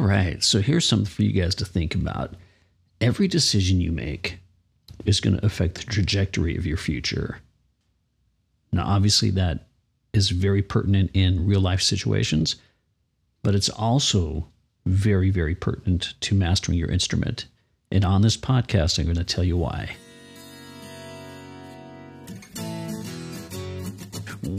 All right. So here's something for you guys to think about. Every decision you make is going to affect the trajectory of your future. Now, obviously, that is very pertinent in real life situations, but it's also very, very pertinent to mastering your instrument. And on this podcast, I'm going to tell you why.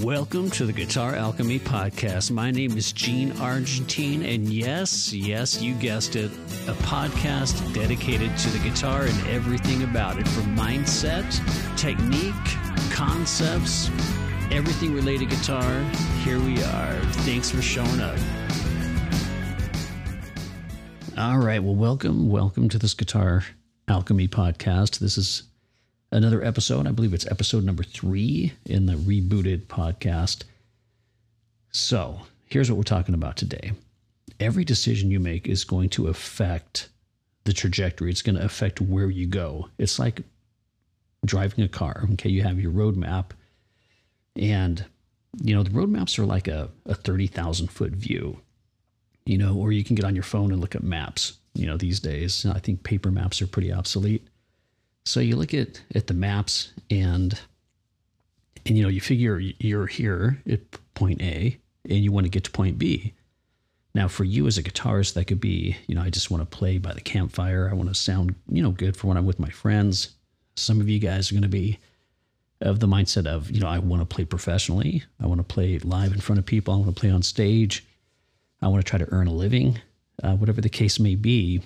Welcome to the Guitar Alchemy Podcast. My name is Gene Argentine, and yes, yes, you guessed it, a podcast dedicated to the guitar and everything about it from mindset, technique, concepts, everything related to guitar. Here we are. Thanks for showing up. All right. Well, welcome, welcome to this Guitar Alchemy Podcast. This is another episode. I believe it's episode number three in the rebooted podcast. So here's what we're talking about today. Every decision you make is going to affect the trajectory. It's going to affect where you go. It's like driving a car. Okay, you have your roadmap, and you know the roadmaps are like a, a thirty thousand foot view. You know, or you can get on your phone and look at maps. You know, these days I think paper maps are pretty obsolete. So you look at at the maps and and you know you figure you're here at point A and you want to get to point B. Now for you as a guitarist that could be, you know, I just want to play by the campfire. I want to sound, you know, good for when I'm with my friends. Some of you guys are going to be of the mindset of, you know, I want to play professionally. I want to play live in front of people. I want to play on stage. I want to try to earn a living. Uh, whatever the case may be,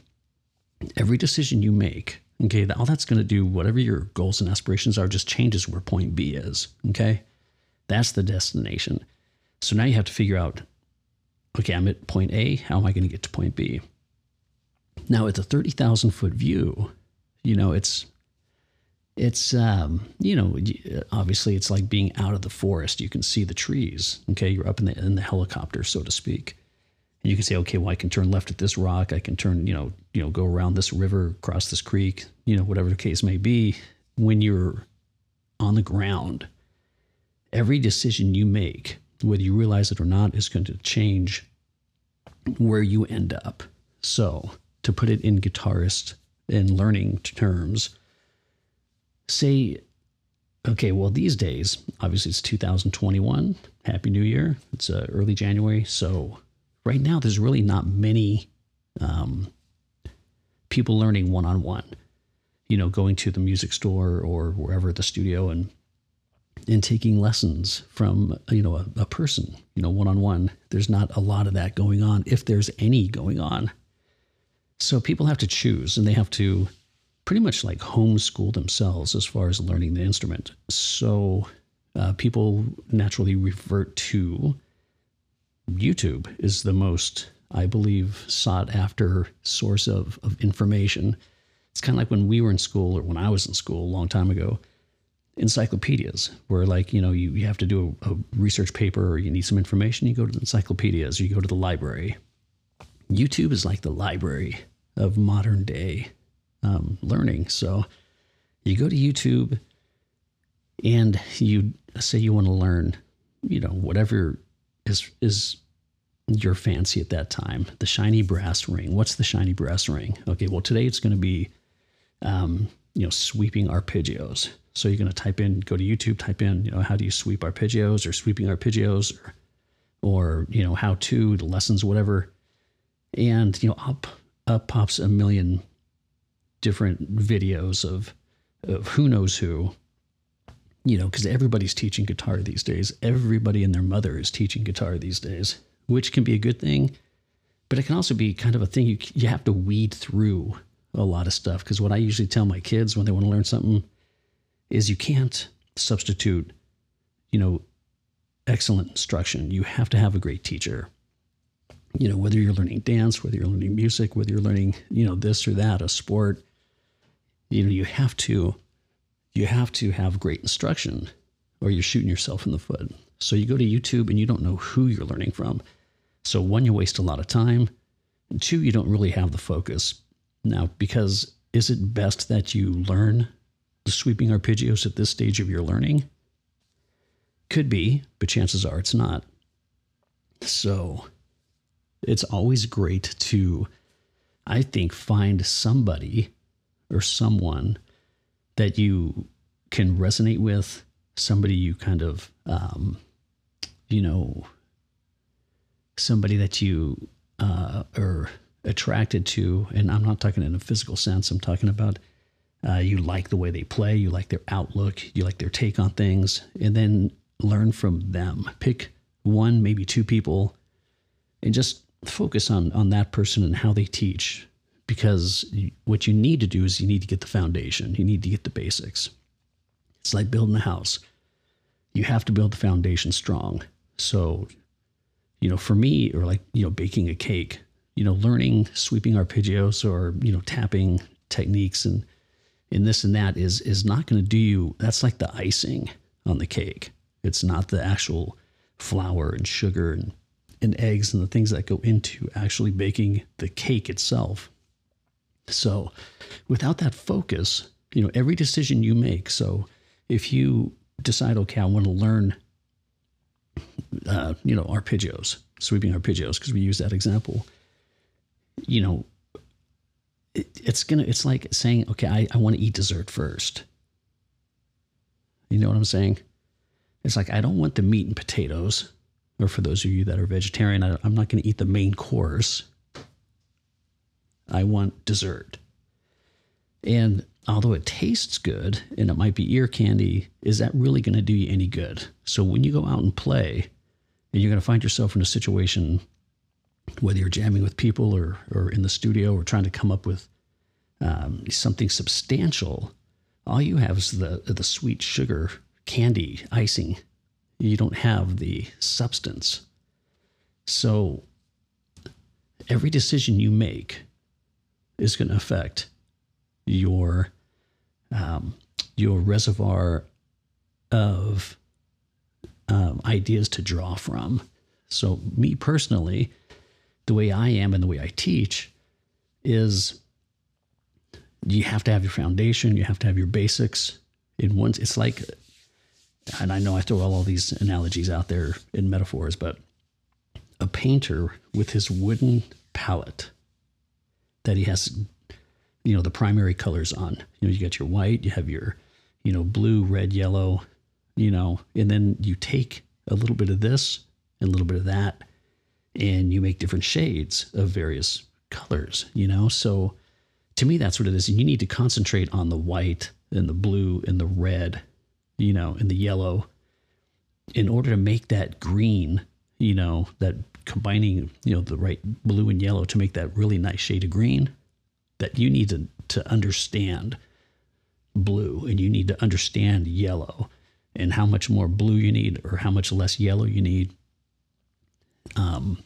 every decision you make Okay, all that's going to do, whatever your goals and aspirations are, just changes where point B is. Okay, that's the destination. So now you have to figure out, okay, I'm at point A. How am I going to get to point B? Now, the thirty thousand foot view, you know it's it's um, you know obviously it's like being out of the forest. You can see the trees. Okay, you're up in the in the helicopter, so to speak. You can say, okay, well, I can turn left at this rock. I can turn, you know, you know, go around this river, cross this creek, you know, whatever the case may be. When you're on the ground, every decision you make, whether you realize it or not, is going to change where you end up. So, to put it in guitarist and learning terms, say, okay, well, these days, obviously it's 2021. Happy New Year. It's uh, early January. So, right now there's really not many um, people learning one on one. You know, going to the music store or wherever at the studio and and taking lessons from you know a, a person, you know, one on one. There's not a lot of that going on, if there's any going on. So people have to choose, and they have to pretty much like homeschool themselves as far as learning the instrument. So uh, people naturally revert to YouTube is the most, I believe, sought after source of, of information. It's kind of like when we were in school or when I was in school a long time ago, encyclopedias, where like, you know, you, you have to do a, a research paper or you need some information, you go to the encyclopedias or you go to the library. YouTube is like the library of modern day um, learning. So you go to YouTube and you say you want to learn, you know, whatever is is your fancy at that time. The shiny brass ring. What's the shiny brass ring? Okay, well today it's going to be, um, you know, sweeping arpeggios. So you're going to type in, go to YouTube, type in, you know, how do you sweep arpeggios or sweeping arpeggios or, or you know, how to lessons, whatever, and you know, up up pops a million different videos of of who knows who you know, because everybody's teaching guitar these days. Everybody and their mother is teaching guitar these days, which can be a good thing, but it can also be kind of a thing you you have to weed through a lot of stuff. Because what I usually tell my kids when they want to learn something is you can't substitute, you know, excellent instruction. You have to have a great teacher. You know, whether you're learning dance, whether you're learning music, whether you're learning, you know, this or that, a sport, you know, you have to you have to have great instruction or you're shooting yourself in the foot. So you go to YouTube and you don't know who you're learning from. So one, you waste a lot of time. And two, you don't really have the focus. Now, because is it best that you learn the sweeping arpeggios at this stage of your learning? Could be, but chances are it's not. So it's always great to, I think, find somebody or someone that you can resonate with, somebody you kind of, um, you know, somebody that you uh, are attracted to. And I'm not talking in a physical sense, I'm talking about uh, you like the way they play, you like their outlook, you like their take on things, and then learn from them. Pick one, maybe two people, and just focus on on that person and how they teach. Because what you need to do is you need to get the foundation. You need to get the basics. It's like building a house. You have to build the foundation strong. So, you know, for me, or like you know, baking a cake, you know, learning sweeping arpeggios or you know, tapping techniques and and this and that is is not going to do you. That's like the icing on the cake. It's not the actual flour and sugar and, and eggs and the things that go into actually baking the cake itself. So, without that focus, you know, every decision you make. So, if you decide, okay, I want to learn, uh, you know, arpeggios, sweeping arpeggios, because we use that example, you know, it, it's gonna, it's like saying, okay, I, I want to eat dessert first. You know what I'm saying? It's like I don't want the meat and potatoes, or for those of you that are vegetarian, I, I'm not going to eat the main course. I want dessert. And although it tastes good and it might be ear candy, is that really going to do you any good? So when you go out and play, and you're going to find yourself in a situation, whether you're jamming with people or, or in the studio or trying to come up with um, something substantial, all you have is the the sweet sugar candy icing. You don't have the substance. So every decision you make is going to affect your um, your reservoir of um, ideas to draw from. So me personally, the way I am and the way I teach is you have to have your foundation, you have to have your basics. In once it's like and I know I throw all these analogies out there in metaphors, but a painter with his wooden palette that he has, you know, the primary colors on. You know, you got your white, you have your, you know, blue, red, yellow, you know, and then you take a little bit of this and a little bit of that, and you make different shades of various colors, you know? So to me, that's what it is. And you need to concentrate on the white and the blue and the red you know, and the yellow in order to make that green, you know, that combining, you know, the right blue and yellow to make that really nice shade of green, that you need to, to understand blue and you need to understand yellow and how much more blue you need or how much less yellow you need. Um,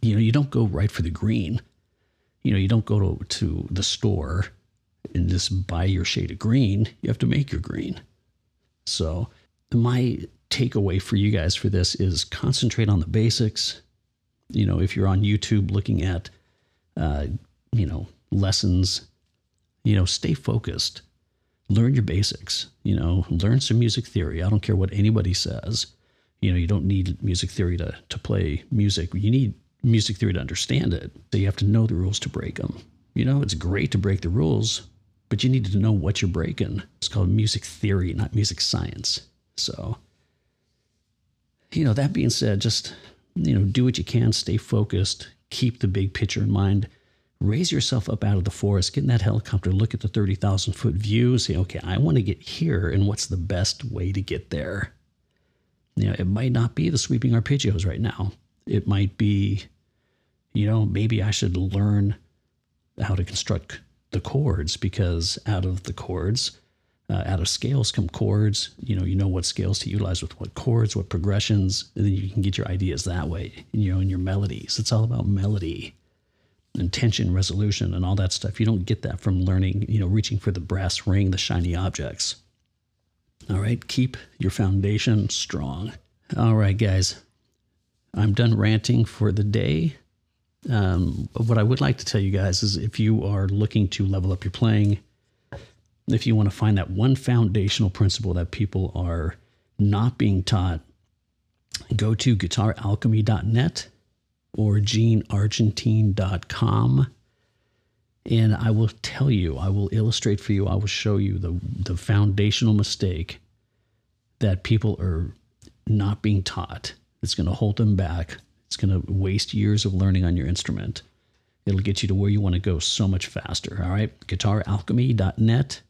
you know, you don't go right for the green. You know, you don't go to, to the store and just buy your shade of green. You have to make your green. So, my takeaway for you guys for this is concentrate on the basics. You know, if you're on YouTube looking at, uh, you know, lessons, you know, stay focused. Learn your basics. You know, learn some music theory. I don't care what anybody says. You know, you don't need music theory to, to play music. You need music theory to understand it. So you have to know the rules to break them. You know, it's great to break the rules, but you need to know what you're breaking. It's called music theory, not music science. So, you know, that being said, just, you know, do what you can, stay focused, keep the big picture in mind, raise yourself up out of the forest, get in that helicopter, look at the 30,000 foot view, say, okay, I want to get here, and what's the best way to get there? You know, it might not be the sweeping arpeggios right now. It might be, you know, maybe I should learn how to construct the chords because out of the chords, uh, out of scales come chords. You know, you know what scales to utilize with what chords, what progressions, and then you can get your ideas that way. You know, in your melodies, it's all about melody, intention, resolution, and all that stuff. You don't get that from learning. You know, reaching for the brass ring, the shiny objects. All right, keep your foundation strong. All right, guys, I'm done ranting for the day. Um, what I would like to tell you guys is if you are looking to level up your playing, if you want to find that one foundational principle that people are not being taught, go to guitaralchemy.net or geneargentine.com. And I will tell you, I will illustrate for you, I will show you the, the foundational mistake that people are not being taught. It's going to hold them back. It's going to waste years of learning on your instrument. It'll get you to where you want to go so much faster. All right. GuitarAlchemy.net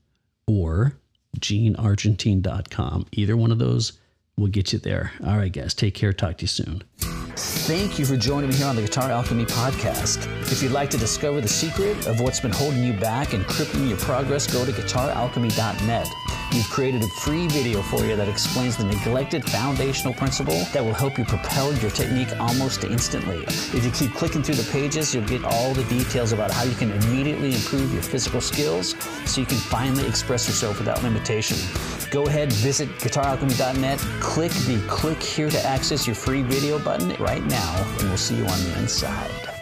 or geneargentine.com. Either one of those will get you there. All right, guys. Take care. Talk to you soon. Thank you for joining me here on the Guitar Alchemy podcast. If you'd like to discover the secret of what's been holding you back and crippling your progress, go to guitaralchemy.net. We've created a free video for you that explains the neglected foundational principle that will help you propel your technique almost instantly. If you keep clicking through the pages, you'll get all the details about how you can immediately improve your physical skills so you can finally express yourself without limitation. Go ahead, visit guitaralchemy.net, click the click here to access your free video button right now, and we'll see you on the inside.